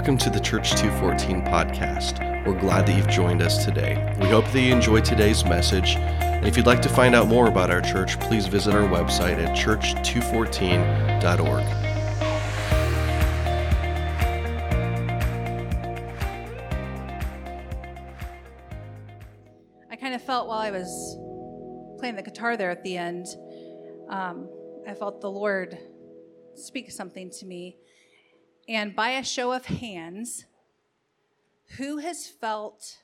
Welcome to the Church 214 podcast. We're glad that you've joined us today. We hope that you enjoyed today's message. And if you'd like to find out more about our church, please visit our website at church214.org. I kind of felt while I was playing the guitar there at the end, um, I felt the Lord speak something to me. And by a show of hands, who has felt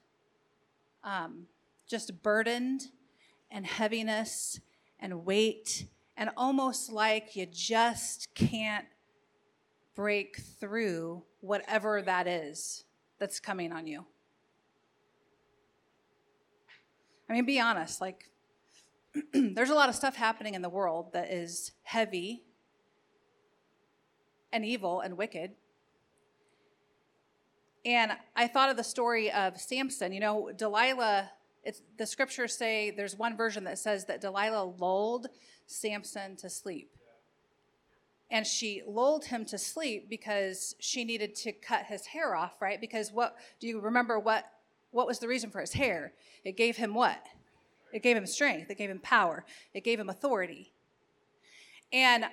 um, just burdened and heaviness and weight and almost like you just can't break through whatever that is that's coming on you? I mean, be honest, like, there's a lot of stuff happening in the world that is heavy and evil and wicked. And I thought of the story of Samson. You know, Delilah, it's, the scriptures say there's one version that says that Delilah lulled Samson to sleep. And she lulled him to sleep because she needed to cut his hair off, right? Because what do you remember what what was the reason for his hair? It gave him what? It gave him strength, it gave him power, it gave him authority. And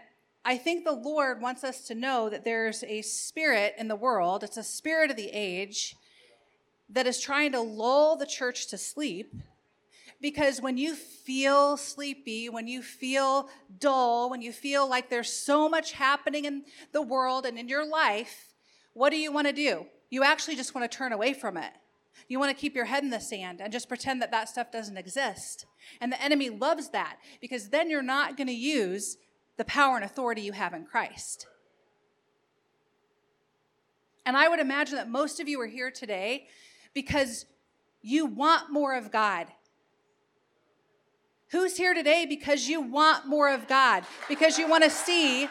I think the Lord wants us to know that there's a spirit in the world, it's a spirit of the age that is trying to lull the church to sleep. Because when you feel sleepy, when you feel dull, when you feel like there's so much happening in the world and in your life, what do you want to do? You actually just want to turn away from it. You want to keep your head in the sand and just pretend that that stuff doesn't exist. And the enemy loves that because then you're not going to use the power and authority you have in Christ. And I would imagine that most of you are here today because you want more of God. Who's here today because you want more of God? Because you want to see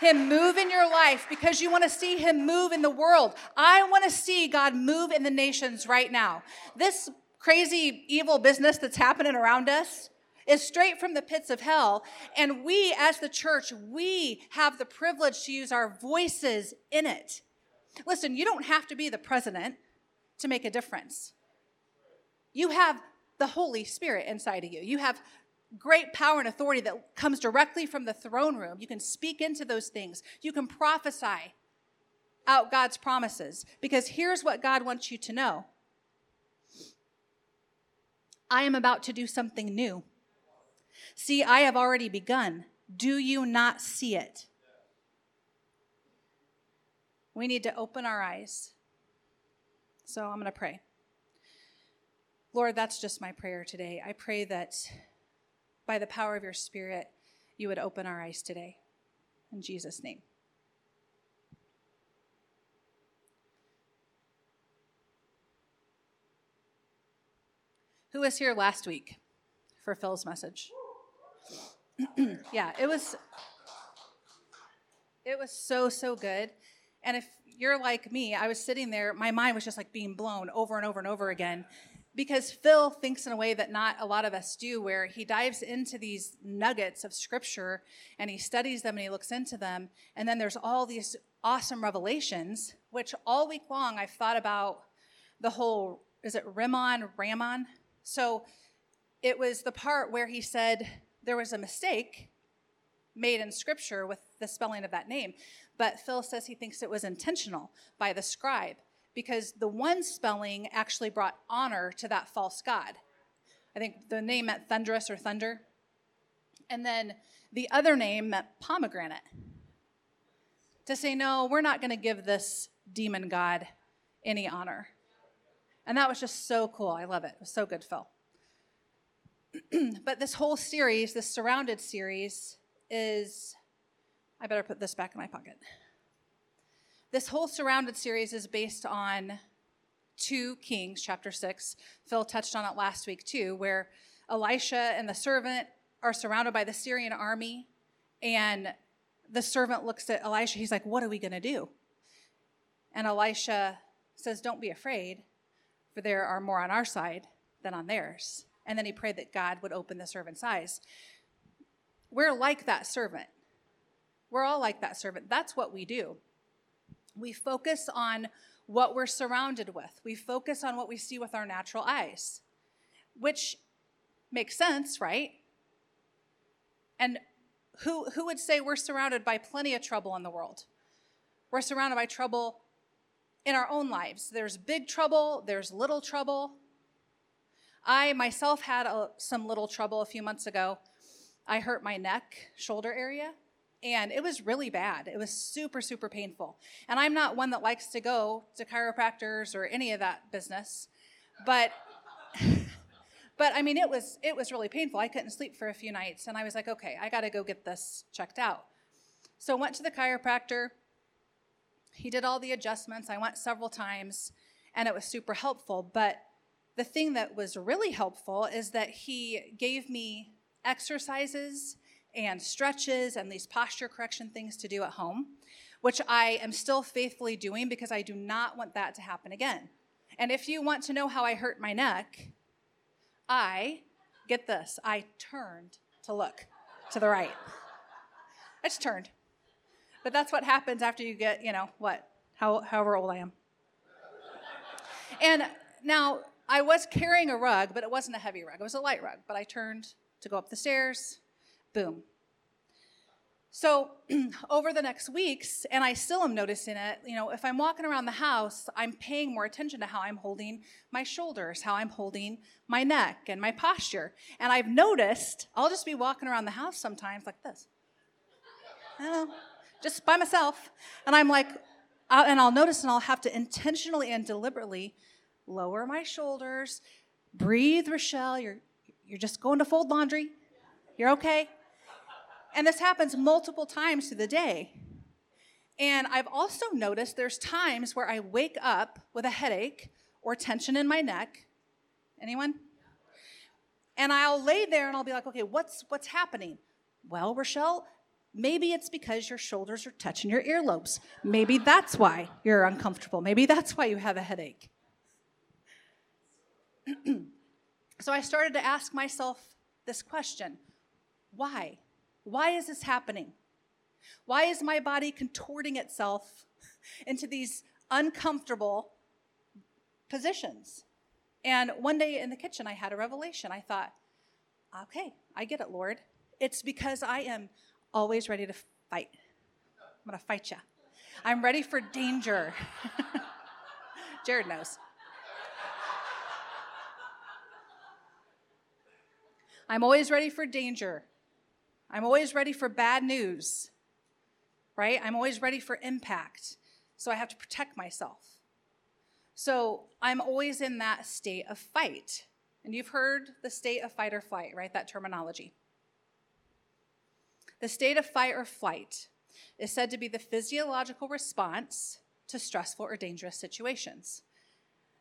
him move in your life because you want to see Him move in the world. I want to see God move in the nations right now. This crazy, evil business that's happening around us is straight from the pits of hell. And we, as the church, we have the privilege to use our voices in it. Listen, you don't have to be the president to make a difference. You have the Holy Spirit inside of you. You have great power and authority that comes directly from the throne room. You can speak into those things, you can prophesy out God's promises. Because here's what God wants you to know I am about to do something new. See, I have already begun. Do you not see it? We need to open our eyes. So I'm going to pray. Lord, that's just my prayer today. I pray that by the power of your Spirit, you would open our eyes today. In Jesus' name. Who was here last week for Phil's message? Yeah, it was it was so so good. And if you're like me, I was sitting there, my mind was just like being blown over and over and over again because Phil thinks in a way that not a lot of us do, where he dives into these nuggets of scripture and he studies them and he looks into them. And then there's all these awesome revelations, which all week long I've thought about the whole is it Rimmon, Ramon? So it was the part where he said there was a mistake made in scripture with the spelling of that name. But Phil says he thinks it was intentional by the scribe because the one spelling actually brought honor to that false god. I think the name meant thunderous or thunder. And then the other name meant pomegranate. To say, no, we're not going to give this demon god any honor. And that was just so cool. I love it. It was so good, Phil. but this whole series, this surrounded series, is I better put this back in my pocket. This whole surrounded series is based on 2 Kings, chapter 6. Phil touched on it last week too, where Elisha and the servant are surrounded by the Syrian army, and the servant looks at Elisha. He's like, What are we going to do? And Elisha says, Don't be afraid, for there are more on our side than on theirs. And then he prayed that God would open the servant's eyes. We're like that servant. We're all like that servant. That's what we do We focus on what we're surrounded with, we focus on what we see with our natural eyes, which makes sense, right? And who, who would say we're surrounded by plenty of trouble in the world? We're surrounded by trouble in our own lives. There's big trouble, there's little trouble. I myself had a, some little trouble a few months ago. I hurt my neck, shoulder area, and it was really bad. It was super, super painful. And I'm not one that likes to go to chiropractors or any of that business, but. but I mean, it was it was really painful. I couldn't sleep for a few nights, and I was like, okay, I got to go get this checked out. So I went to the chiropractor. He did all the adjustments. I went several times and it was super helpful. But the thing that was really helpful is that he gave me exercises and stretches and these posture correction things to do at home, which I am still faithfully doing because I do not want that to happen again. And if you want to know how I hurt my neck, I, get this, I turned to look to the right. I just turned. But that's what happens after you get, you know, what? How, however old I am. And now I was carrying a rug, but it wasn't a heavy rug. It was a light rug. But I turned to go up the stairs. Boom. So over the next weeks, and I still am noticing it, you know, if I'm walking around the house, I'm paying more attention to how I'm holding my shoulders, how I'm holding my neck and my posture. And I've noticed I'll just be walking around the house sometimes like this. I don't know just by myself. And I'm like, I'll, and I'll notice and I'll have to intentionally and deliberately lower my shoulders. Breathe, Rochelle. You're, you're just going to fold laundry. You're okay. And this happens multiple times through the day. And I've also noticed there's times where I wake up with a headache or tension in my neck. Anyone? And I'll lay there and I'll be like, okay, what's what's happening? Well, Rochelle, Maybe it's because your shoulders are touching your earlobes. Maybe that's why you're uncomfortable. Maybe that's why you have a headache. so I started to ask myself this question why? Why is this happening? Why is my body contorting itself into these uncomfortable positions? And one day in the kitchen, I had a revelation. I thought, okay, I get it, Lord. It's because I am always ready to fight. I'm going to fight you. I'm ready for danger. Jared knows. I'm always ready for danger. I'm always ready for bad news, right? I'm always ready for impact. So I have to protect myself. So I'm always in that state of fight. And you've heard the state of fight or flight, right? That terminology. The state of fight or flight is said to be the physiological response to stressful or dangerous situations.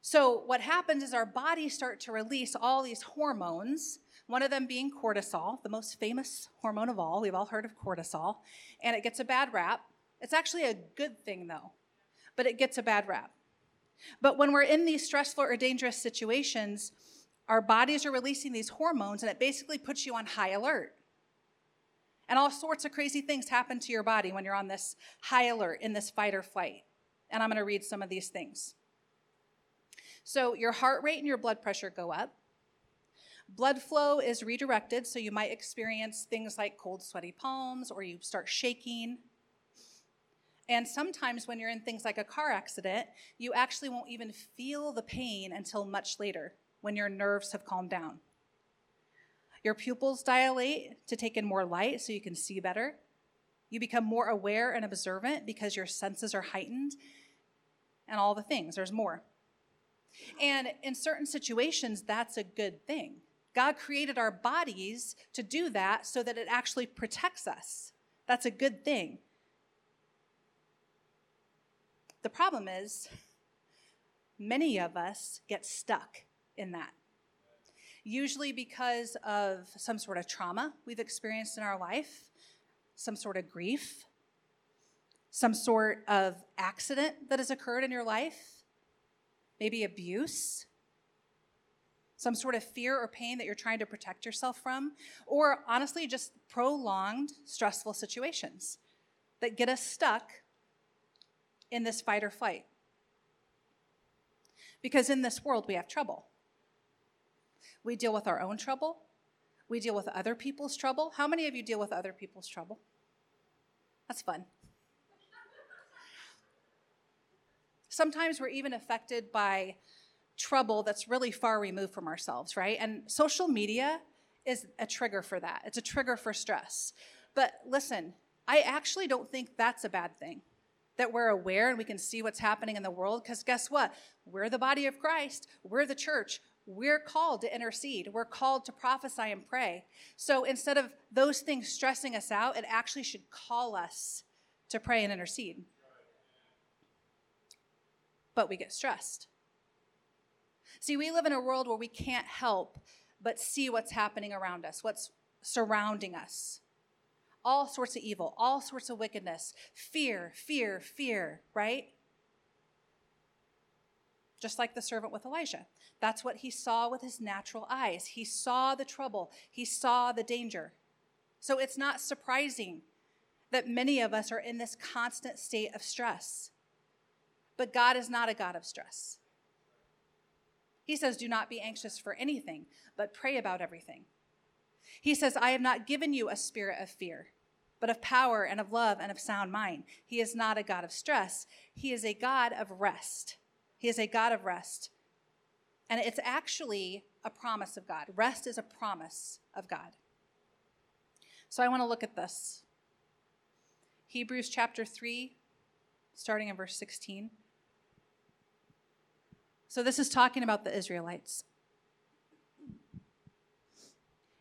So, what happens is our bodies start to release all these hormones, one of them being cortisol, the most famous hormone of all. We've all heard of cortisol, and it gets a bad rap. It's actually a good thing, though, but it gets a bad rap. But when we're in these stressful or dangerous situations, our bodies are releasing these hormones, and it basically puts you on high alert. And all sorts of crazy things happen to your body when you're on this high alert in this fight or flight. And I'm going to read some of these things. So, your heart rate and your blood pressure go up. Blood flow is redirected, so you might experience things like cold, sweaty palms, or you start shaking. And sometimes, when you're in things like a car accident, you actually won't even feel the pain until much later when your nerves have calmed down. Your pupils dilate to take in more light so you can see better. You become more aware and observant because your senses are heightened, and all the things. There's more. And in certain situations, that's a good thing. God created our bodies to do that so that it actually protects us. That's a good thing. The problem is, many of us get stuck in that usually because of some sort of trauma we've experienced in our life, some sort of grief, some sort of accident that has occurred in your life, maybe abuse, some sort of fear or pain that you're trying to protect yourself from, or honestly, just prolonged stressful situations that get us stuck in this fight or flight. Because in this world, we have trouble. We deal with our own trouble, we deal with other people's trouble. How many of you deal with other people's trouble? That's fun. Sometimes we're even affected by trouble that's really far removed from ourselves, right? And social media is a trigger for that. It's a trigger for stress. But listen, I actually don't think that's a bad thing. That we're aware and we can see what's happening in the world, because guess what? We're the body of Christ, we're the church. We're called to intercede. We're called to prophesy and pray. So instead of those things stressing us out, it actually should call us to pray and intercede. But we get stressed. See, we live in a world where we can't help but see what's happening around us, what's surrounding us. All sorts of evil, all sorts of wickedness, fear, fear, fear, right? Just like the servant with Elijah. That's what he saw with his natural eyes. He saw the trouble, he saw the danger. So it's not surprising that many of us are in this constant state of stress. But God is not a God of stress. He says, Do not be anxious for anything, but pray about everything. He says, I have not given you a spirit of fear, but of power and of love and of sound mind. He is not a God of stress, He is a God of rest. He is a God of rest. And it's actually a promise of God. Rest is a promise of God. So I want to look at this. Hebrews chapter 3, starting in verse 16. So this is talking about the Israelites.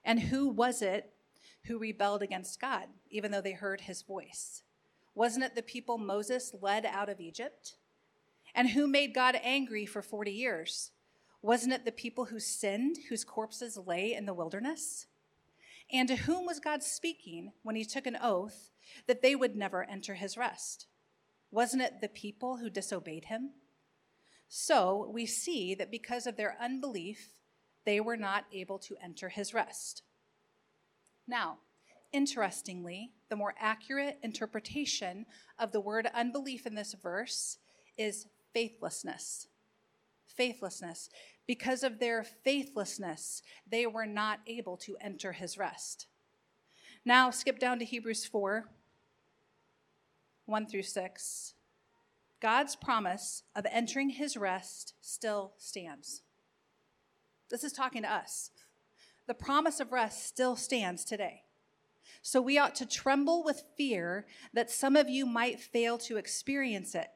And who was it who rebelled against God, even though they heard his voice? Wasn't it the people Moses led out of Egypt? And who made God angry for 40 years? Wasn't it the people who sinned, whose corpses lay in the wilderness? And to whom was God speaking when he took an oath that they would never enter his rest? Wasn't it the people who disobeyed him? So we see that because of their unbelief, they were not able to enter his rest. Now, interestingly, the more accurate interpretation of the word unbelief in this verse is faithlessness. Faithlessness. Because of their faithlessness, they were not able to enter his rest. Now, skip down to Hebrews 4 1 through 6. God's promise of entering his rest still stands. This is talking to us. The promise of rest still stands today. So we ought to tremble with fear that some of you might fail to experience it.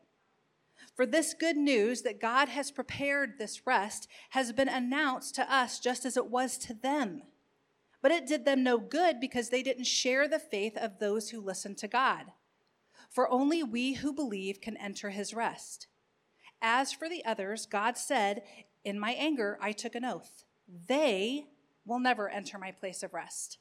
For this good news that God has prepared this rest has been announced to us just as it was to them. But it did them no good because they didn't share the faith of those who listened to God for only we who believe can enter his rest. As for the others, God said, In my anger I took an oath. They will never enter my place of rest,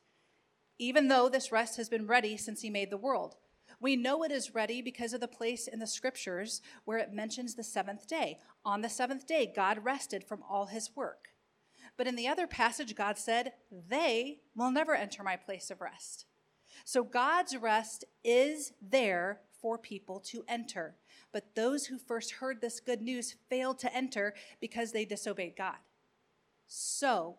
even though this rest has been ready since he made the world. We know it is ready because of the place in the scriptures where it mentions the seventh day. On the seventh day, God rested from all his work. But in the other passage, God said, They will never enter my place of rest. So God's rest is there for people to enter. But those who first heard this good news failed to enter because they disobeyed God. So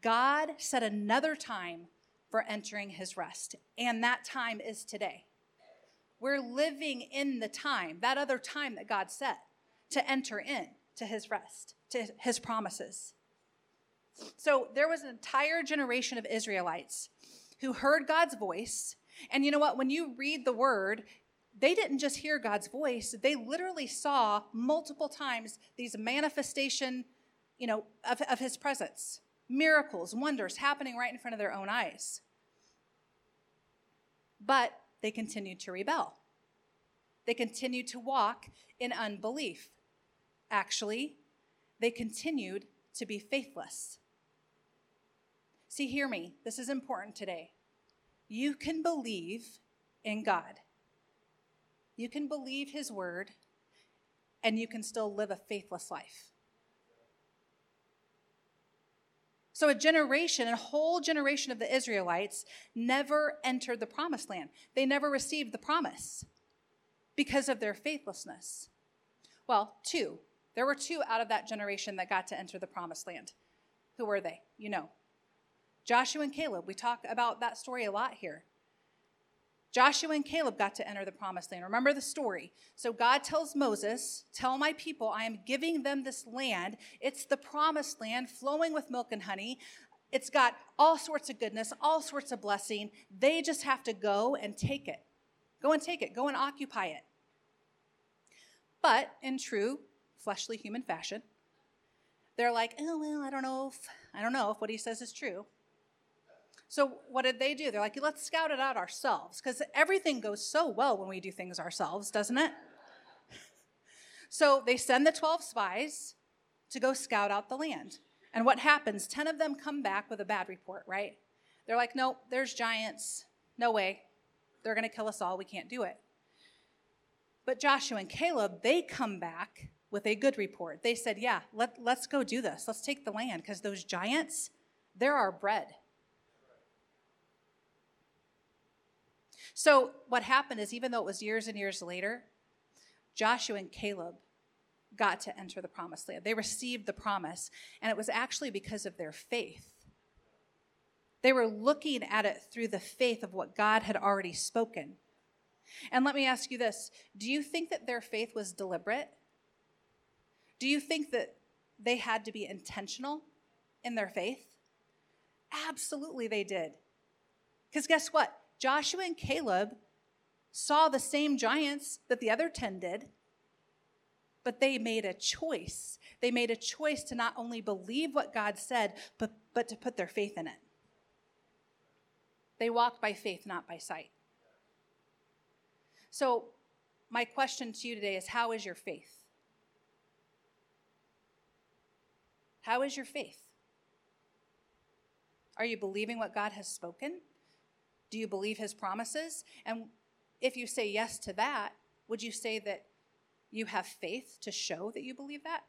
God set another time for entering his rest, and that time is today. We're living in the time, that other time that God set to enter in to his rest, to his promises. So there was an entire generation of Israelites who heard God's voice. And you know what? When you read the word, they didn't just hear God's voice, they literally saw multiple times these manifestation, you know, of, of his presence. Miracles, wonders happening right in front of their own eyes. But they continued to rebel. They continued to walk in unbelief. Actually, they continued to be faithless. See, hear me. This is important today. You can believe in God, you can believe His word, and you can still live a faithless life. So, a generation, a whole generation of the Israelites never entered the promised land. They never received the promise. because of their faithlessness. Well, two. There were two out of that generation that got to enter the promised land. Who were they? You know. Joshua and Caleb. We talk about that story a lot here. Joshua and Caleb got to enter the promised land. Remember the story. So God tells Moses, Tell my people, I am giving them this land. It's the promised land flowing with milk and honey. It's got all sorts of goodness, all sorts of blessing. They just have to go and take it. Go and take it. Go and occupy it. But in true fleshly human fashion, they're like, oh well, I don't know if I don't know if what he says is true. So what did they do? They're like, let's scout it out ourselves because everything goes so well when we do things ourselves, doesn't it? so they send the 12 spies to go scout out the land. And what happens? 10 of them come back with a bad report, right? They're like, nope, there's giants. No way. They're going to kill us all. We can't do it. But Joshua and Caleb, they come back with a good report. They said, yeah, let, let's go do this. Let's take the land because those giants, they're our bread. So, what happened is, even though it was years and years later, Joshua and Caleb got to enter the promised land. They received the promise, and it was actually because of their faith. They were looking at it through the faith of what God had already spoken. And let me ask you this do you think that their faith was deliberate? Do you think that they had to be intentional in their faith? Absolutely, they did. Because guess what? Joshua and Caleb saw the same giants that the other 10 did, but they made a choice. They made a choice to not only believe what God said, but, but to put their faith in it. They walked by faith, not by sight. So, my question to you today is how is your faith? How is your faith? Are you believing what God has spoken? Do you believe his promises? And if you say yes to that, would you say that you have faith to show that you believe that?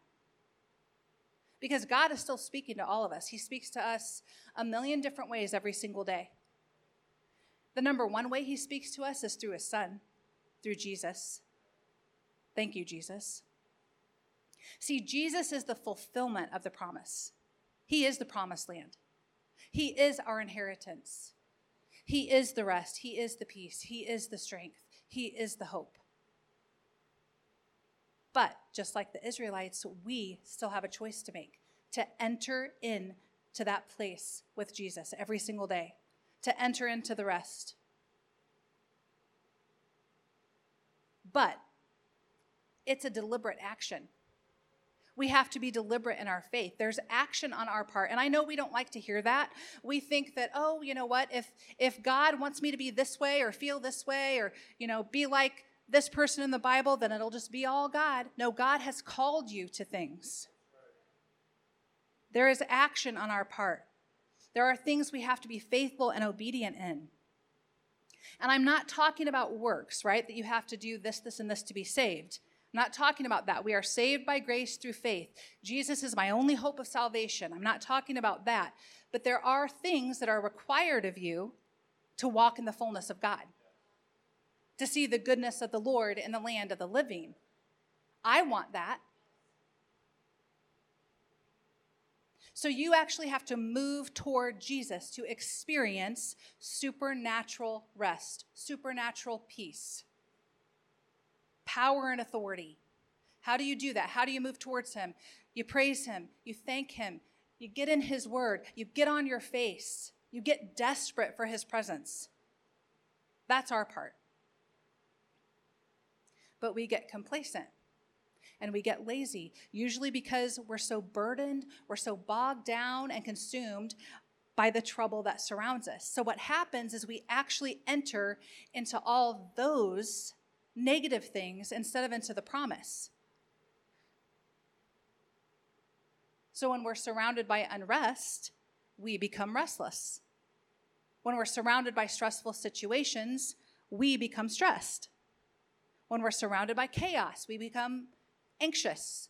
Because God is still speaking to all of us. He speaks to us a million different ways every single day. The number one way he speaks to us is through his son, through Jesus. Thank you, Jesus. See, Jesus is the fulfillment of the promise. He is the promised land. He is our inheritance. He is the rest. He is the peace. He is the strength. He is the hope. But just like the Israelites, we still have a choice to make to enter in to that place with Jesus every single day, to enter into the rest. But it's a deliberate action. We have to be deliberate in our faith. There's action on our part. And I know we don't like to hear that. We think that, oh, you know what, if if God wants me to be this way or feel this way or, you know, be like this person in the Bible, then it'll just be all God. No, God has called you to things. There is action on our part. There are things we have to be faithful and obedient in. And I'm not talking about works, right? That you have to do this, this, and this to be saved. Not talking about that. We are saved by grace through faith. Jesus is my only hope of salvation. I'm not talking about that. But there are things that are required of you to walk in the fullness of God, to see the goodness of the Lord in the land of the living. I want that. So you actually have to move toward Jesus to experience supernatural rest, supernatural peace power and authority. How do you do that? How do you move towards Him? You praise Him, you thank Him, you get in His Word, you get on your face, you get desperate for His presence. That's our part. But we get complacent and we get lazy, usually because we're so burdened, we're so bogged down and consumed by the trouble that surrounds us. So, what happens is we actually enter into all those negative things instead of into the promise. So when we're surrounded by unrest, we become restless. When we're surrounded by stressful situations, we become stressed. When we're surrounded by chaos, we become anxious.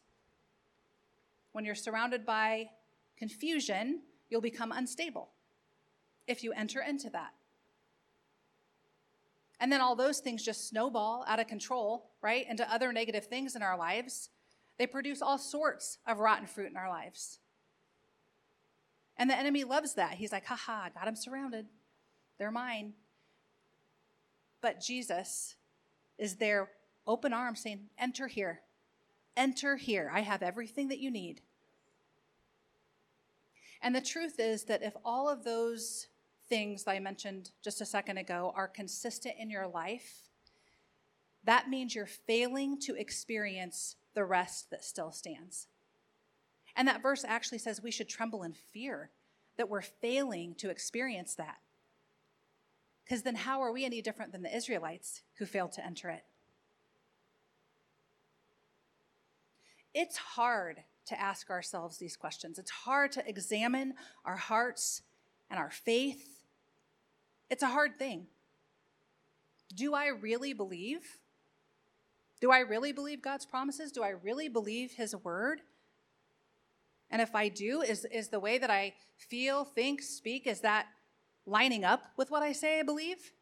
When you're surrounded by confusion, you'll become unstable if you enter into that. And then all those things just snowball out of control, right, into other negative things in our lives. They produce all sorts of rotten fruit in our lives. And the enemy loves that. He's like, haha, got them surrounded. They're mine. But Jesus is there, open arms, saying, Enter here. Enter here. I have everything that you need. And the truth is that if all of those things that I mentioned just a second ago are consistent in your life, that means you're failing to experience the rest that still stands. And that verse actually says we should tremble in fear that we're failing to experience that. Because then, how are we any different than the Israelites who failed to enter it? It's hard to ask ourselves these questions. It's hard to examine our hearts and our faith. It's a hard thing. Do I really believe? Do I really believe God's promises? Do I really believe His word? And if I do, is, is the way that I feel, think, speak, is that lining up with what I say I believe?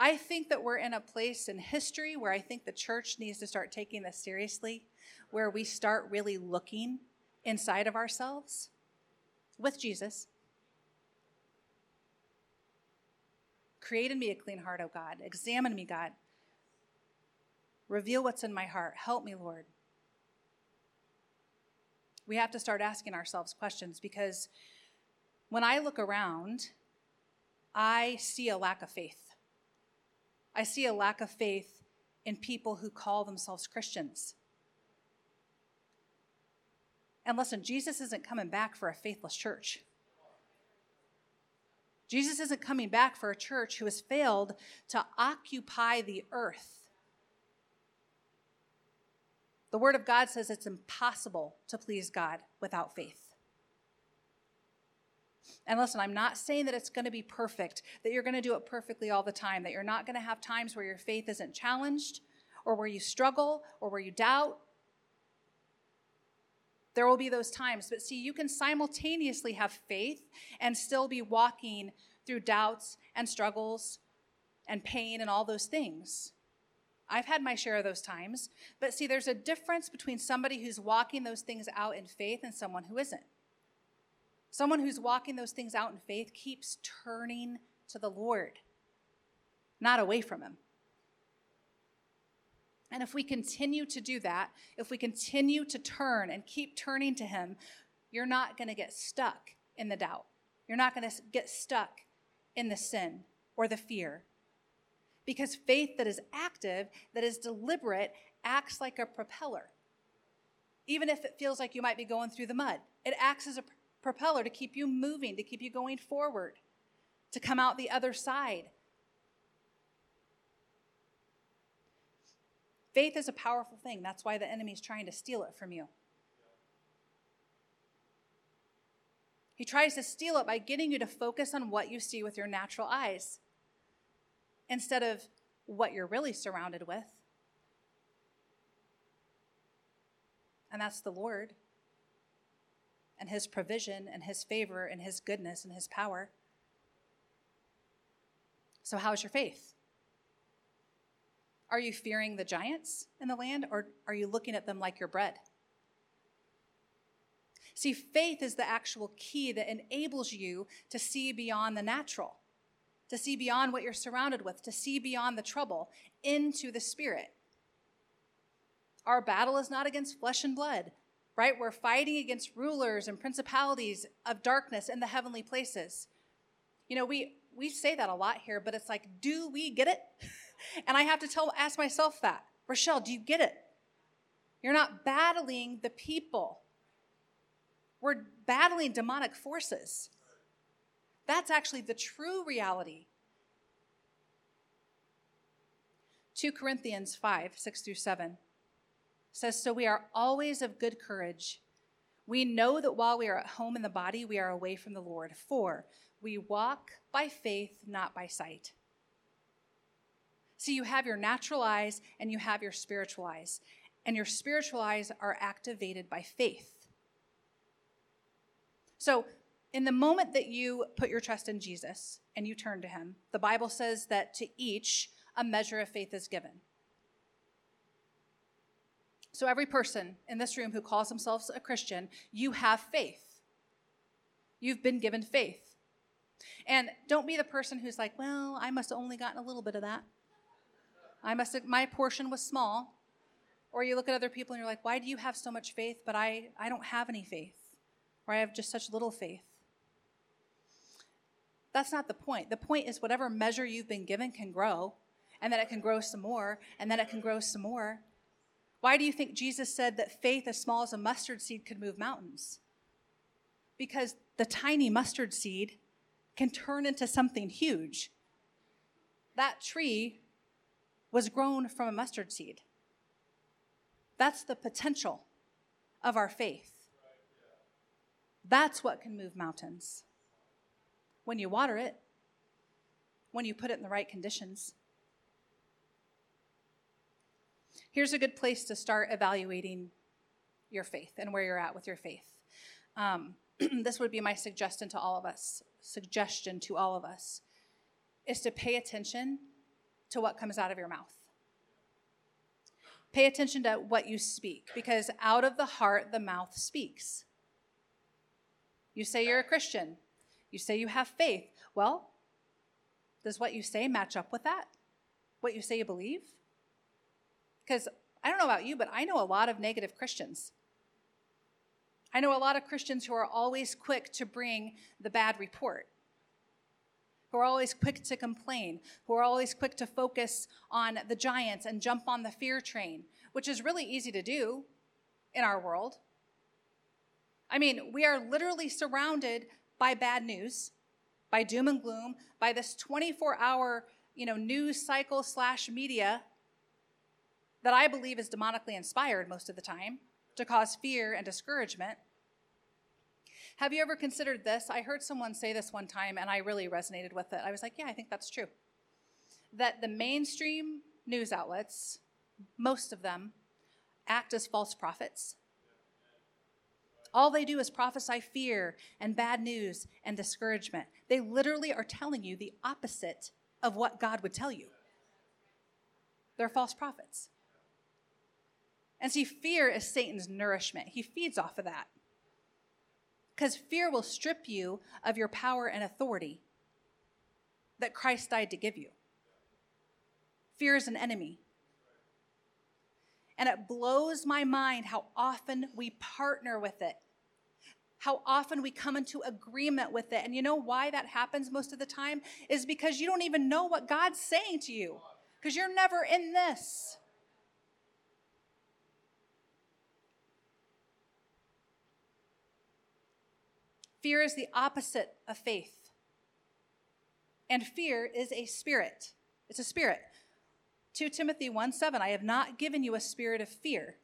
I think that we're in a place in history where I think the church needs to start taking this seriously, where we start really looking inside of ourselves with Jesus. Create in me a clean heart, O God. Examine me, God. Reveal what's in my heart. Help me, Lord. We have to start asking ourselves questions because when I look around, I see a lack of faith. I see a lack of faith in people who call themselves Christians. And listen, Jesus isn't coming back for a faithless church. Jesus isn't coming back for a church who has failed to occupy the earth the Word of God says it's impossible to please God without faith. And listen, I'm not saying that it's going to be perfect, that you're going to do it perfectly all the time, that you're not going to have times where your faith isn't challenged or where you struggle or where you doubt. There will be those times. But see, you can simultaneously have faith and still be walking through doubts and struggles and pain and all those things. I've had my share of those times. But see, there's a difference between somebody who's walking those things out in faith and someone who isn't. Someone who's walking those things out in faith keeps turning to the Lord, not away from Him. And if we continue to do that, if we continue to turn and keep turning to Him, you're not going to get stuck in the doubt. You're not going to get stuck in the sin or the fear because faith that is active, that is deliberate, acts like a propeller. Even if it feels like you might be going through the mud, it acts as a propeller to keep you moving, to keep you going forward, to come out the other side. Faith is a powerful thing. That's why the enemy is trying to steal it from you. He tries to steal it by getting you to focus on what you see with your natural eyes instead of what you're really surrounded with. And that's the Lord and His provision and His favor and His goodness and His power. So, how's your faith? Are you fearing the giants in the land or are you looking at them like your bread? See, faith is the actual key that enables you to see beyond the natural to see beyond what you're surrounded with, to see beyond the trouble into the Spirit. Our battle is not against flesh and blood, right? We're fighting against rulers and principalities of darkness in the heavenly places. You know, we we say that a lot here, but it's like, do we get it? and I have to tell ask myself that. Rochelle, do you get it? You're not battling the people. We're battling demonic forces. That's actually the true reality. 2 Corinthians 5 6 through 7 says, So we are always of good courage. We know that while we are at home in the body, we are away from the Lord. For we walk by faith, not by sight. See, you have your natural eyes and you have your spiritual eyes, and your spiritual eyes are activated by faith. So in the moment that you put your trust in Jesus and you turn to him, the Bible says that to each a measure of faith is given. So, every person in this room who calls themselves a Christian, you have faith. You've been given faith. And don't be the person who's like, well, I must have only gotten a little bit of that. I must have, my portion was small. Or you look at other people and you're like, why do you have so much faith, but I, I don't have any faith? Or I have just such little faith. That's not the point. The point is whatever measure you've been given can grow, and then it can grow some more, and then it can grow some more. Why do you think Jesus said that faith as small as a mustard seed could move mountains? Because the tiny mustard seed can turn into something huge. That tree was grown from a mustard seed. That's the potential of our faith. That's what can move mountains when you water it, when you put it in the right conditions. Here's a good place to start evaluating your faith and where you're at with your faith. Um, this would be my suggestion to all of us. Suggestion to all of us is to pay attention to what comes out of your mouth. Pay attention to what you speak because out of the heart the mouth speaks. You say you're a Christian. You say you have faith. Well, does what you say match up with that? What you say you believe? Because I don't know about you, but I know a lot of negative Christians. I know a lot of Christians who are always quick to bring the bad report, who are always quick to complain, who are always quick to focus on the giants and jump on the fear train, which is really easy to do in our world. I mean, we are literally surrounded by bad news, by doom and gloom, by this 24 hour you know, news cycle slash media that I believe is demonically inspired most of the time to cause fear and discouragement. Have you ever considered this? I heard someone say this one time and I really resonated with it. I was like, yeah, I think that's true. That the mainstream news outlets, most of them, act as false prophets all they do is prophesy fear and bad news and discouragement. They literally are telling you the opposite of what God would tell you. They're false prophets. And see, fear is Satan's nourishment. He feeds off of that. Because fear will strip you of your power and authority that Christ died to give you. Fear is an enemy. And it blows my mind how often we partner with it how often we come into agreement with it. And you know why that happens most of the time? Is because you don't even know what God's saying to you, because you're never in this. Fear is the opposite of faith. And fear is a spirit. It's a spirit. 2 Timothy 1 7, I have not given you a spirit of fear,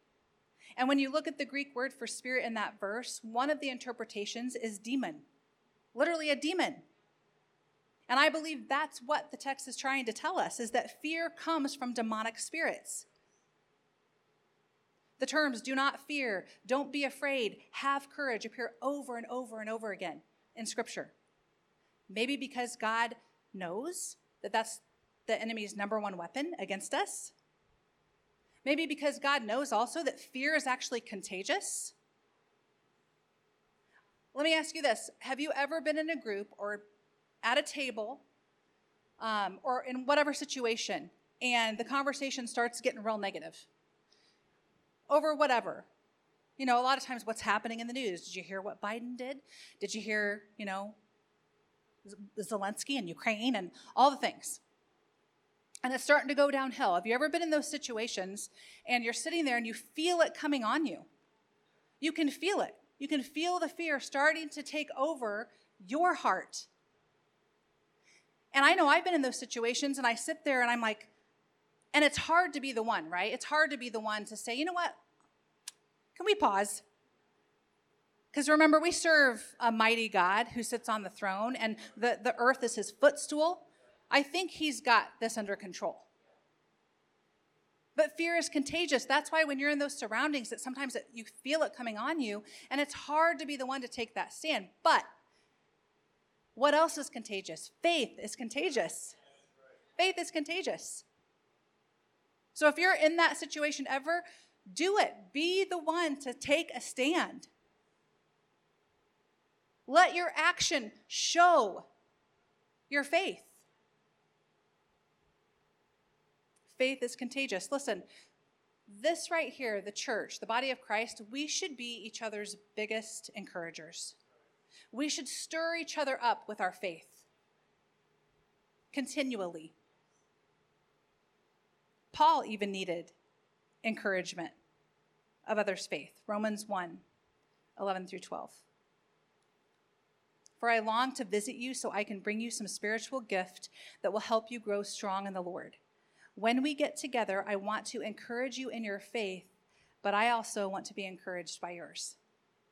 and when you look at the Greek word for spirit in that verse, one of the interpretations is demon, literally a demon. And I believe that's what the text is trying to tell us is that fear comes from demonic spirits. The terms do not fear, don't be afraid, have courage appear over and over and over again in scripture. Maybe because God knows that that's the enemy's number one weapon against us. Maybe because God knows also that fear is actually contagious. Let me ask you this Have you ever been in a group or at a table um, or in whatever situation and the conversation starts getting real negative over whatever? You know, a lot of times what's happening in the news. Did you hear what Biden did? Did you hear, you know, Zelensky and Ukraine and all the things? and it's starting to go downhill. Have you ever been in those situations and you're sitting there and you feel it coming on you? You can feel it. You can feel the fear starting to take over your heart. And I know I've been in those situations and I sit there and I'm like, and it's hard to be the one, right? It's hard to be the one to say, you know what? Can we pause? Because remember, we serve a mighty God who sits on the throne, and the, the earth is his footstool. I think he's got this under control. But fear is contagious. That's why when you're in those surroundings, that sometimes it, you feel it coming on you, and it's hard to be the one to take that stand. But What else is contagious? Faith is contagious. Faith is contagious. So if you're in that situation ever, do it. Be the one to take a stand. Let your action show your faith. Faith is contagious. Listen, this right here, the church, the body of Christ, we should be each other's biggest encouragers. We should stir each other up with our faith continually. Paul even needed encouragement of others' faith. Romans 1 11 through 12. For I long to visit you so I can bring you some spiritual gift that will help you grow strong in the Lord. When we get together, I want to encourage you in your faith, but I also want to be encouraged by yours.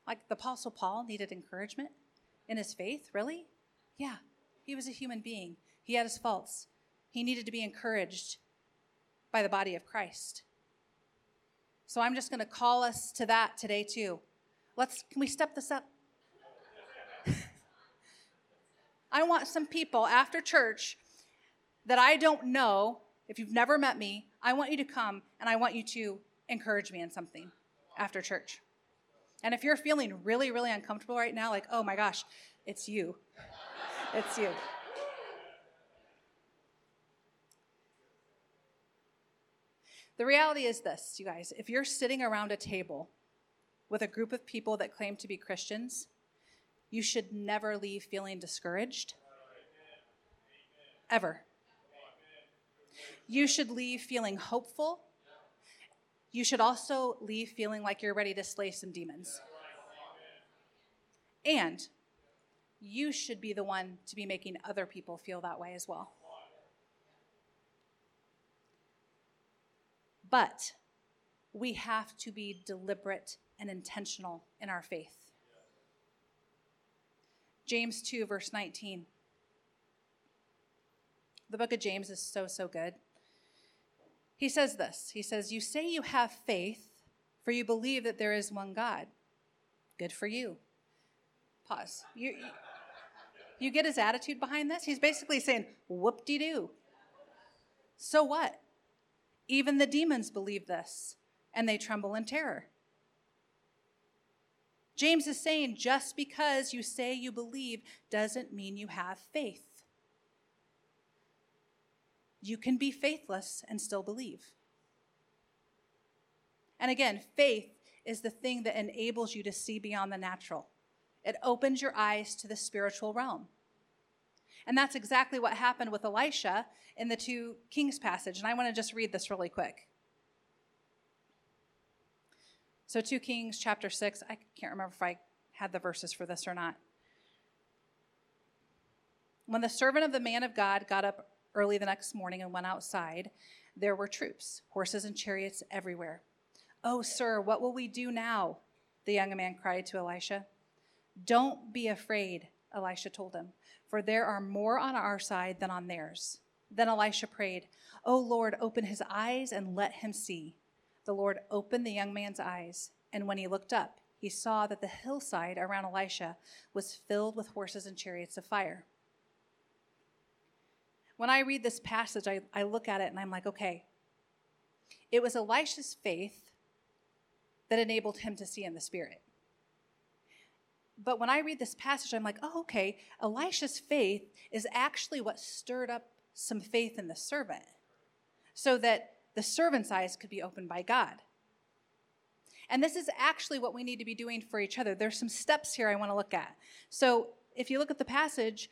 Like the Apostle Paul needed encouragement in his faith, really? Yeah, he was a human being. He had his faults. He needed to be encouraged by the body of Christ. So I'm just going to call us to that today too. Let's can we step this up? I want some people after church that I don't know, if you've never met me, I want you to come and I want you to encourage me in something after church. And if you're feeling really, really uncomfortable right now, like, oh my gosh, it's you. It's you. The reality is this, you guys if you're sitting around a table with a group of people that claim to be Christians, you should never leave feeling discouraged. Ever. You should leave feeling hopeful. You should also leave feeling like you're ready to slay some demons. And you should be the one to be making other people feel that way as well. But we have to be deliberate and intentional in our faith. James 2, verse 19. The book of James is so, so good. He says this He says, You say you have faith, for you believe that there is one God. Good for you. Pause. You, you get his attitude behind this? He's basically saying, Whoop de doo. So what? Even the demons believe this, and they tremble in terror. James is saying just because you say you believe doesn't mean you have faith. You can be faithless and still believe. And again, faith is the thing that enables you to see beyond the natural. It opens your eyes to the spiritual realm. And that's exactly what happened with Elisha in the two Kings passage. And I want to just read this really quick. So, 2 Kings chapter 6, I can't remember if I had the verses for this or not. When the servant of the man of God got up early the next morning and went outside, there were troops, horses, and chariots everywhere. Oh, sir, what will we do now? The young man cried to Elisha. Don't be afraid, Elisha told him for there are more on our side than on theirs. Then Elisha prayed, O Lord, open his eyes and let him see. The Lord opened the young man's eyes, and when he looked up, he saw that the hillside around Elisha was filled with horses and chariots of fire. When I read this passage, I, I look at it and I'm like, okay, it was Elisha's faith that enabled him to see in the spirit. But when I read this passage, I'm like, oh, okay, Elisha's faith is actually what stirred up some faith in the servant so that the servant's eyes could be opened by God. And this is actually what we need to be doing for each other. There's some steps here I want to look at. So if you look at the passage,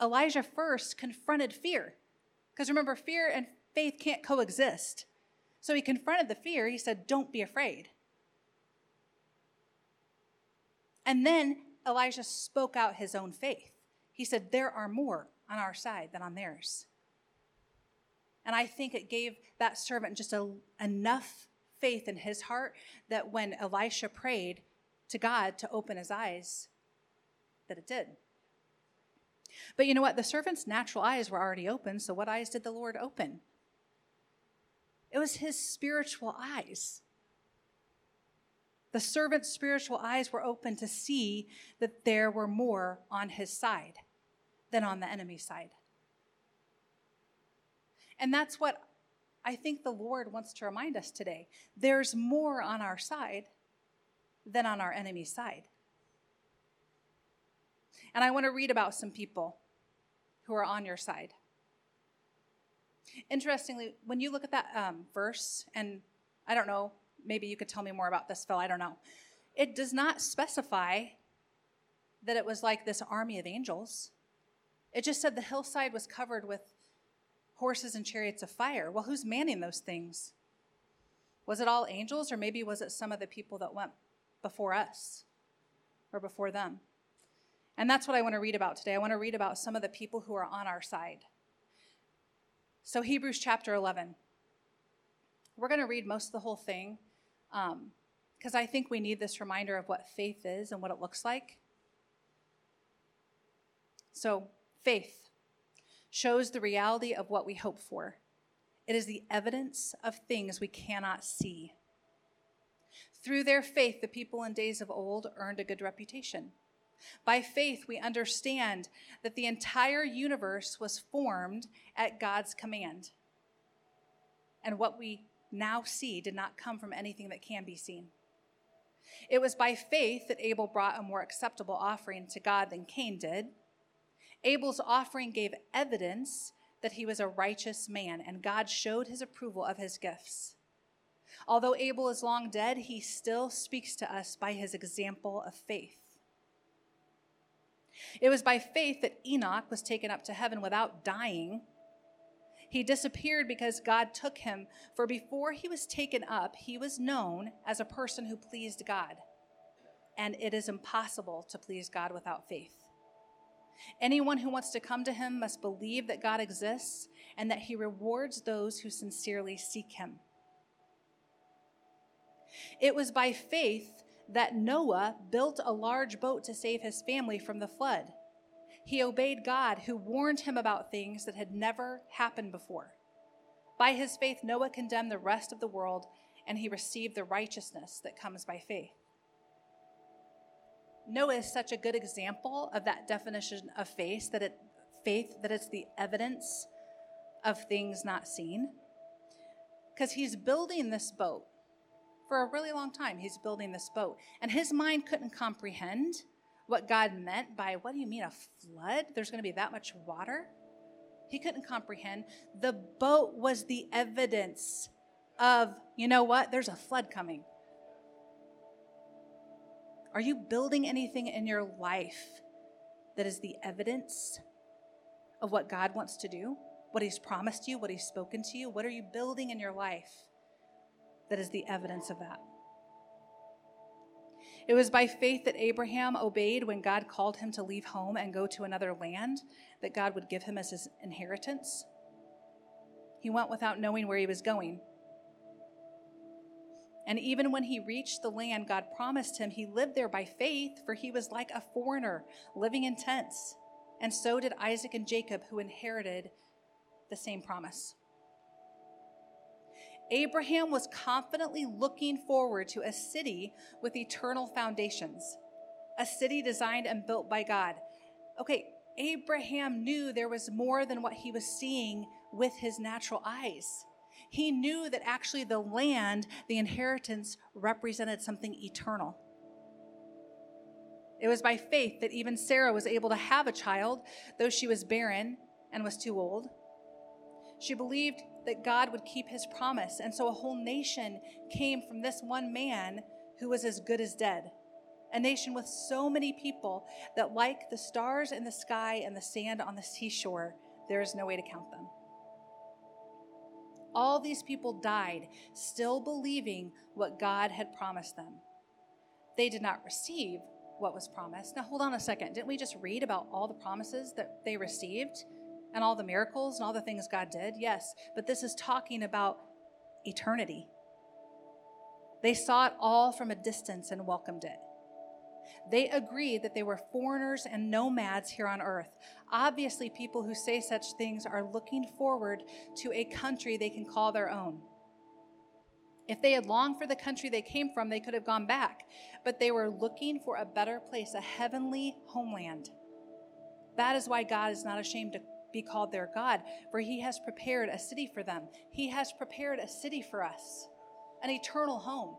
Elijah first confronted fear. Because remember, fear and faith can't coexist. So he confronted the fear. He said, Don't be afraid. And then Elijah spoke out his own faith. He said, There are more on our side than on theirs. And I think it gave that servant just a, enough faith in his heart that when Elisha prayed to God to open his eyes, that it did. But you know what? The servant's natural eyes were already open, so what eyes did the Lord open? It was his spiritual eyes. The servant's spiritual eyes were open to see that there were more on his side. than on the enemy's side. And that's what I think the Lord wants to remind us today. There's more on our side than on our enemy's side. And I want to read about some people who are on your side. Interestingly, when you look at that um, verse, and I don't know, maybe you could tell me more about this, Phil, I don't know. It does not specify that it was like this army of angels. It just said the hillside was covered with horses and chariots of fire. Well, who's manning those things? Was it all angels, or maybe was it some of the people that went before us or before them? And that's what I want to read about today. I want to read about some of the people who are on our side. So, Hebrews chapter 11. We're going to read most of the whole thing because um, I think we need this reminder of what faith is and what it looks like. So, faith shows the reality of what we hope for. It is the evidence of things we cannot see. Through their faith, the people in days of old earned a good reputation. By faith, we understand that the entire universe was formed at God's command. And what we now see did not come from anything that can be seen. It was by faith that Abel brought a more acceptable offering to God than Cain did. Abel's offering gave evidence that he was a righteous man, and God showed his approval of his gifts. Although Abel is long dead, he still speaks to us by his example of faith. It was by faith that Enoch was taken up to heaven without dying. He disappeared because God took him, for before he was taken up, he was known as a person who pleased God. And it is impossible to please God without faith. Anyone who wants to come to him must believe that God exists and that he rewards those who sincerely seek him. It was by faith that Noah built a large boat to save his family from the flood. He obeyed God, who warned him about things that had never happened before. By his faith, Noah condemned the rest of the world, and he received the righteousness that comes by faith. Noah is such a good example of that definition of faith that it faith that it's the evidence of things not seen. Because he's building this boat for a really long time. He's building this boat, and his mind couldn't comprehend what God meant by what do you mean a flood? There's going to be that much water? He couldn't comprehend. The boat was the evidence of, you know what? There's a flood coming. Are you building anything in your life that is the evidence of what God wants to do? What He's promised you, what He's spoken to you? What are you building in your life that is the evidence of that? It was by faith that Abraham obeyed when God called him to leave home and go to another land that God would give him as his inheritance. He went without knowing where he was going. And even when he reached the land God promised him, he lived there by faith, for he was like a foreigner living in tents. And so did Isaac and Jacob, who inherited the same promise. Abraham was confidently looking forward to a city with eternal foundations, a city designed and built by God. Okay, Abraham knew there was more than what he was seeing with his natural eyes. He knew that actually the land, the inheritance, represented something eternal. It was by faith that even Sarah was able to have a child, though she was barren and was too old. She believed that God would keep his promise, and so a whole nation came from this one man who was as good as dead. A nation with so many people that, like the stars in the sky and the sand on the seashore, there is no way to count them. All these people died still believing what God had promised them. They did not receive what was promised. Now, hold on a second. Didn't we just read about all the promises that they received and all the miracles and all the things God did? Yes, but this is talking about eternity. They saw it all from a distance and welcomed it. They agreed that they were foreigners and nomads here on earth. Obviously, people who say such things are looking forward to a country they can call their own. If they had longed for the country they came from, they could have gone back, but they were looking for a better place, a heavenly homeland. That is why God is not ashamed to be called their God, for he has prepared a city for them. He has prepared a city for us, an eternal home.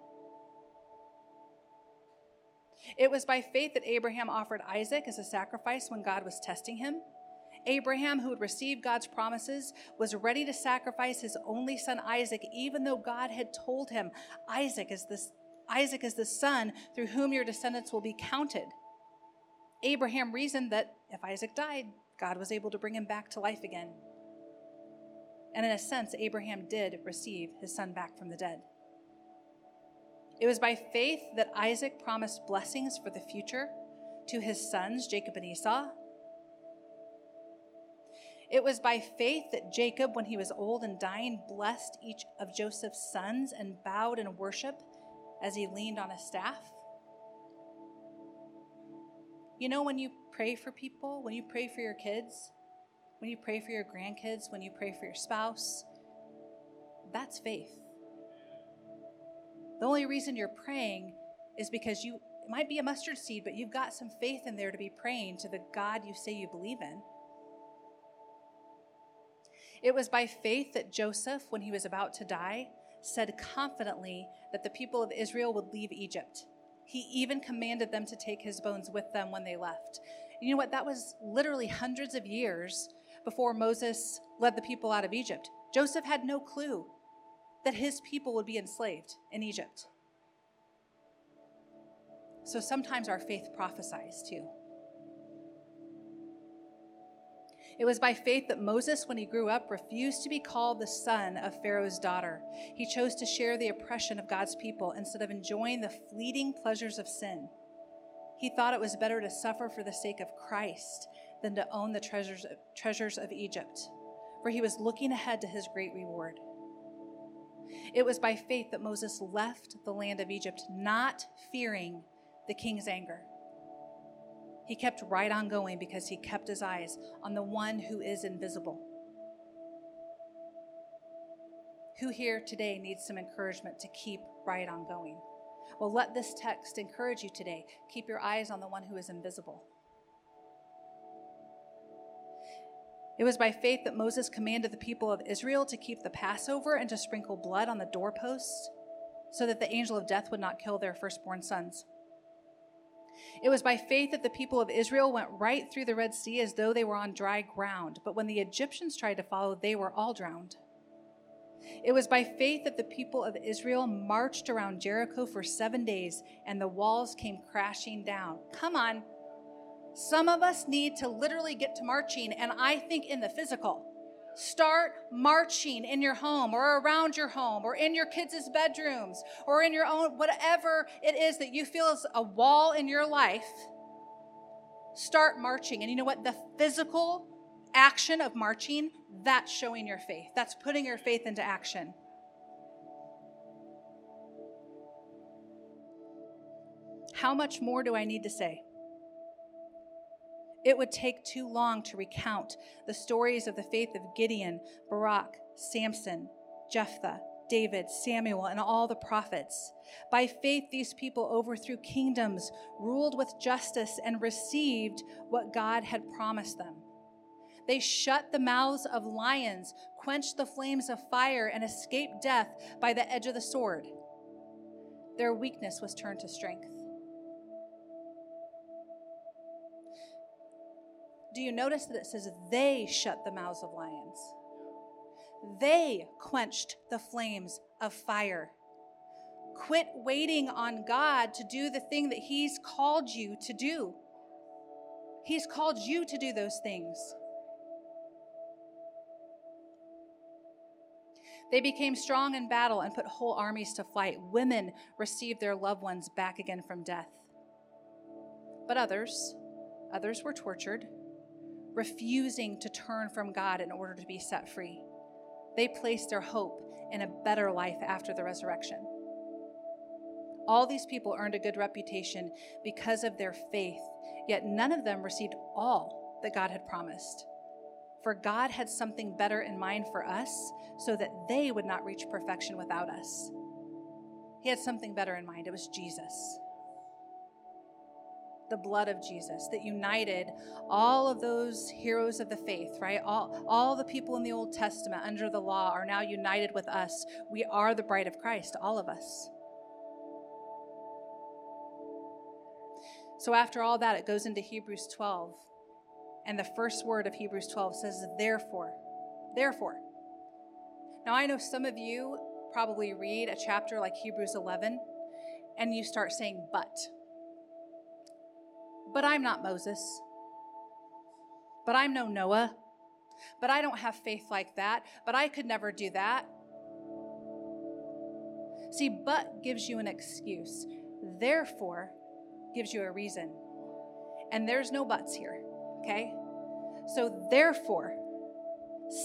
It was by faith that Abraham offered Isaac as a sacrifice when God was testing him. Abraham, who had received God's promises, was ready to sacrifice his only son Isaac, even though God had told him, Isaac is, this, Isaac is the son through whom your descendants will be counted. Abraham reasoned that if Isaac died, God was able to bring him back to life again. And in a sense, Abraham did receive his son back from the dead. It was by faith that Isaac promised blessings for the future to his sons, Jacob and Esau. It was by faith that Jacob, when he was old and dying, blessed each of Joseph's sons and bowed in worship as he leaned on a staff. You know, when you pray for people, when you pray for your kids, when you pray for your grandkids, when you pray for your spouse, that's faith. The only reason you're praying is because you it might be a mustard seed, but you've got some faith in there to be praying to the God you say you believe in. It was by faith that Joseph, when he was about to die, said confidently that the people of Israel would leave Egypt. He even commanded them to take his bones with them when they left. You know what? That was literally hundreds of years before Moses led the people out of Egypt. Joseph had no clue that his people would be enslaved in Egypt. So sometimes our faith prophesies too. It was by faith that Moses, when he grew up, refused to be called the son of Pharaoh's daughter. He chose to share the oppression of God's people instead of enjoying the fleeting pleasures of sin. He thought it was better to suffer for the sake of Christ than to own the treasures, treasures of Egypt, for he was looking ahead to his great reward. It was by faith that Moses left the land of Egypt, not fearing the king's anger. He kept right on going because he kept his eyes on the one who is invisible. Who here today needs some encouragement to keep right on going? Well, let this text encourage you today. Keep your eyes on the one who is invisible. It was by faith that Moses commanded the people of Israel to keep the Passover and to sprinkle blood on the doorposts so that the angel of death would not kill their firstborn sons. It was by faith that the people of Israel went right through the Red Sea as though they were on dry ground, but when the Egyptians tried to follow, they were all drowned. It was by faith that the people of Israel marched around Jericho for seven days and the walls came crashing down. Come on, some of us need to literally get to marching, and I think in the physical. Start marching in your home or around your home or in your kids' bedrooms or in your own, whatever it is that you feel is a wall in your life. Start marching. And you know what? The physical action of marching, that's showing your faith. That's putting your faith into action. How much more do I need to say? It would take too long to recount the stories of the faith of Gideon, Barak, Samson, Jephthah, David, Samuel, and all the prophets. By faith, these people overthrew kingdoms, ruled with justice, and received what God had promised them. They shut the mouths of lions, quenched the flames of fire, and escaped death by the edge of the sword. Their weakness was turned to strength. Do you notice that it says they shut the mouths of lions? They quenched the flames of fire. Quit waiting on God to do the thing that He's called you to do. He's called you to do those things. They became strong in battle and put whole armies to flight. Women received their loved ones back again from death. But others, others were tortured refusing to turn from God in order to be set free. They placed their hope in a better life after the resurrection. All these people earned a good reputation because of their faith, yet none of them received all that God had promised. For God had something better in mind for us so that they would not reach perfection without us. He had something better in mind. It was Jesus. The blood of Jesus that united all of those heroes of the faith, right? All, all the people in the Old Testament under the law are now united with us. We are the bride of Christ, all of us. So, after all that, it goes into Hebrews 12. And the first word of Hebrews 12 says, Therefore. Therefore. Now, I know some of you probably read a chapter like Hebrews 11 and you start saying, But. But I'm not Moses. But I'm no Noah. But I don't have faith like that. But I could never do that. See, but gives you an excuse. Therefore, gives you a reason. And there's no buts here, okay? So, therefore,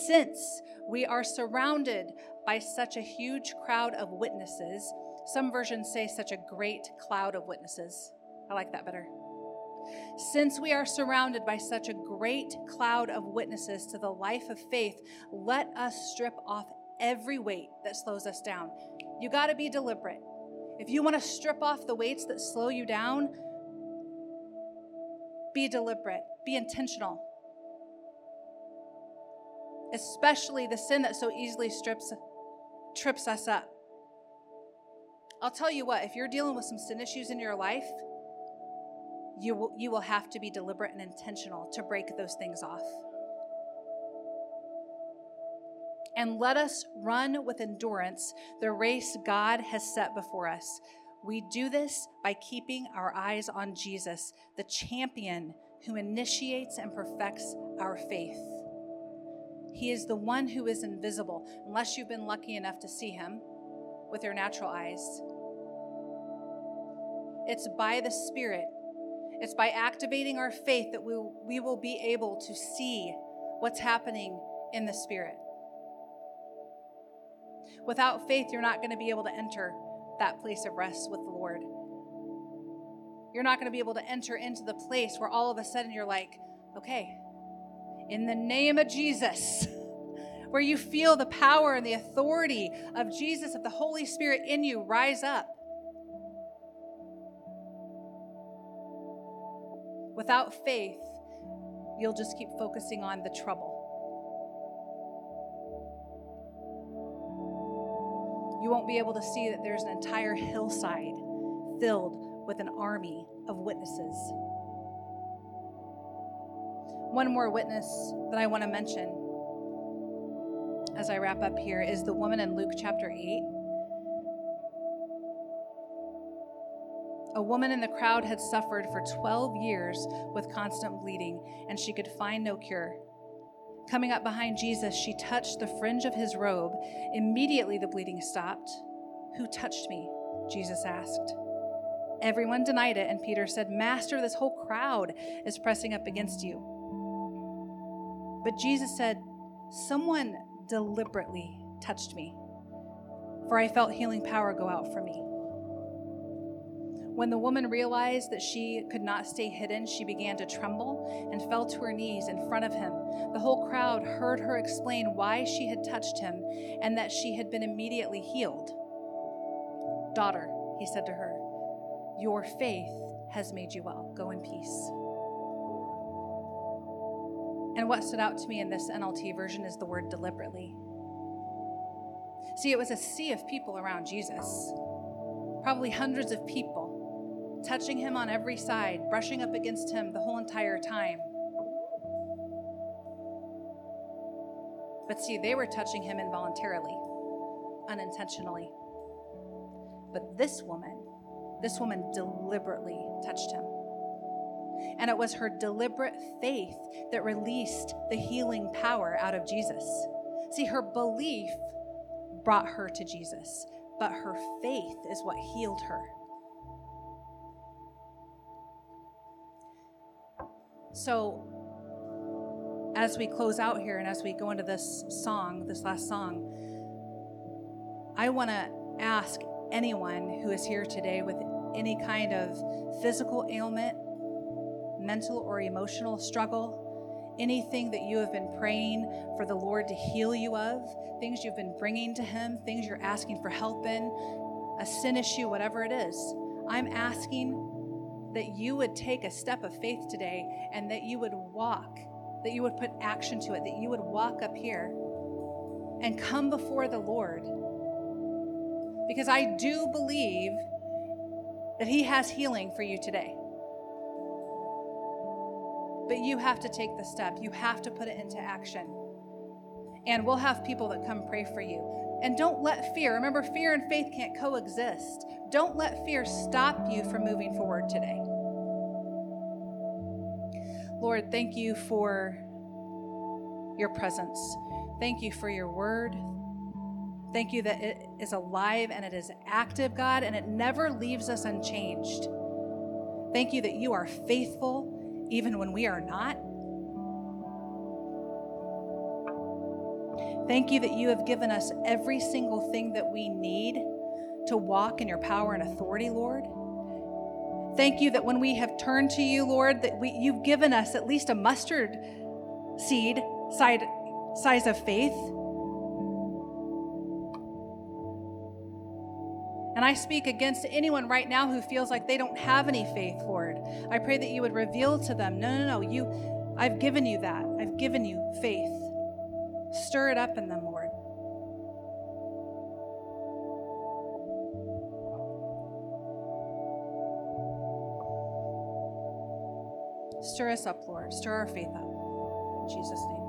since we are surrounded by such a huge crowd of witnesses, some versions say such a great cloud of witnesses. I like that better. Since we are surrounded by such a great cloud of witnesses to the life of faith, let us strip off every weight that slows us down. You got to be deliberate. If you want to strip off the weights that slow you down, be deliberate, be intentional. Especially the sin that so easily strips trips us up. I'll tell you what, if you're dealing with some sin issues in your life, you will, you will have to be deliberate and intentional to break those things off. And let us run with endurance the race God has set before us. We do this by keeping our eyes on Jesus, the champion who initiates and perfects our faith. He is the one who is invisible, unless you've been lucky enough to see him with your natural eyes. It's by the Spirit it's by activating our faith that we, we will be able to see what's happening in the Spirit. Without faith, you're not going to be able to enter that place of rest with the Lord. You're not going to be able to enter into the place where all of a sudden you're like, okay, in the name of Jesus, where you feel the power and the authority of Jesus, of the Holy Spirit in you, rise up. Without faith, you'll just keep focusing on the trouble. You won't be able to see that there's an entire hillside filled with an army of witnesses. One more witness that I want to mention as I wrap up here is the woman in Luke chapter 8 A woman in the crowd had suffered for 12 years with constant bleeding, and she could find no cure. Coming up behind Jesus, she touched the fringe of his robe. Immediately the bleeding stopped. Who touched me? Jesus asked. Everyone denied it, and Peter said, Master, this whole crowd is pressing up against you. But Jesus said, Someone deliberately touched me, for I felt healing power go out from me. When the woman realized that she could not stay hidden, she began to tremble and fell to her knees in front of him. The whole crowd heard her explain why she had touched him and that she had been immediately healed. Daughter, he said to her, your faith has made you well. Go in peace. And what stood out to me in this NLT version is the word deliberately. See, it was a sea of people around Jesus, probably hundreds of people touching him on every side, brushing up against him the whole entire time. But see, they were touching him involuntarily, unintentionally. But this woman, this woman deliberately touched him. And it was her deliberate faith that released the healing power out of Jesus. See, her belief brought her to Jesus, but her faith is what healed her. So, as we close out here and as we go into this song, this last song, I want to ask anyone who is here today with any kind of physical ailment, mental or emotional struggle, anything that you have been praying for the Lord to heal you of, things you've been bringing to Him, things you're asking for help in, a sin issue, whatever it is. I'm asking that you would take a step of faith today and that you would walk, that you would put action to it, that you would walk up here and come before the Lord. Because I do believe that He has healing for you today. But you have to take the step, you have to put it into action. And we'll have people that come pray for you. And don't let fear, remember, fear and faith can't coexist. Don't let fear stop you from moving forward today. Lord, thank you for your presence. Thank you for your word. Thank you that it is alive and it is active, God, and it never leaves us unchanged. Thank you that you are faithful even when we are not. Thank you that you have given us every single thing that we need to walk in your power and authority, Lord. Thank you that when we have turned to you, Lord, that we, you've given us at least a mustard seed side, size of faith. And I speak against anyone right now who feels like they don't have any faith, Lord. I pray that you would reveal to them, no, no, no, you I've given you that. I've given you faith. Stir it up in them, Lord. Stir us up, Lord. Stir our faith up. In Jesus' name.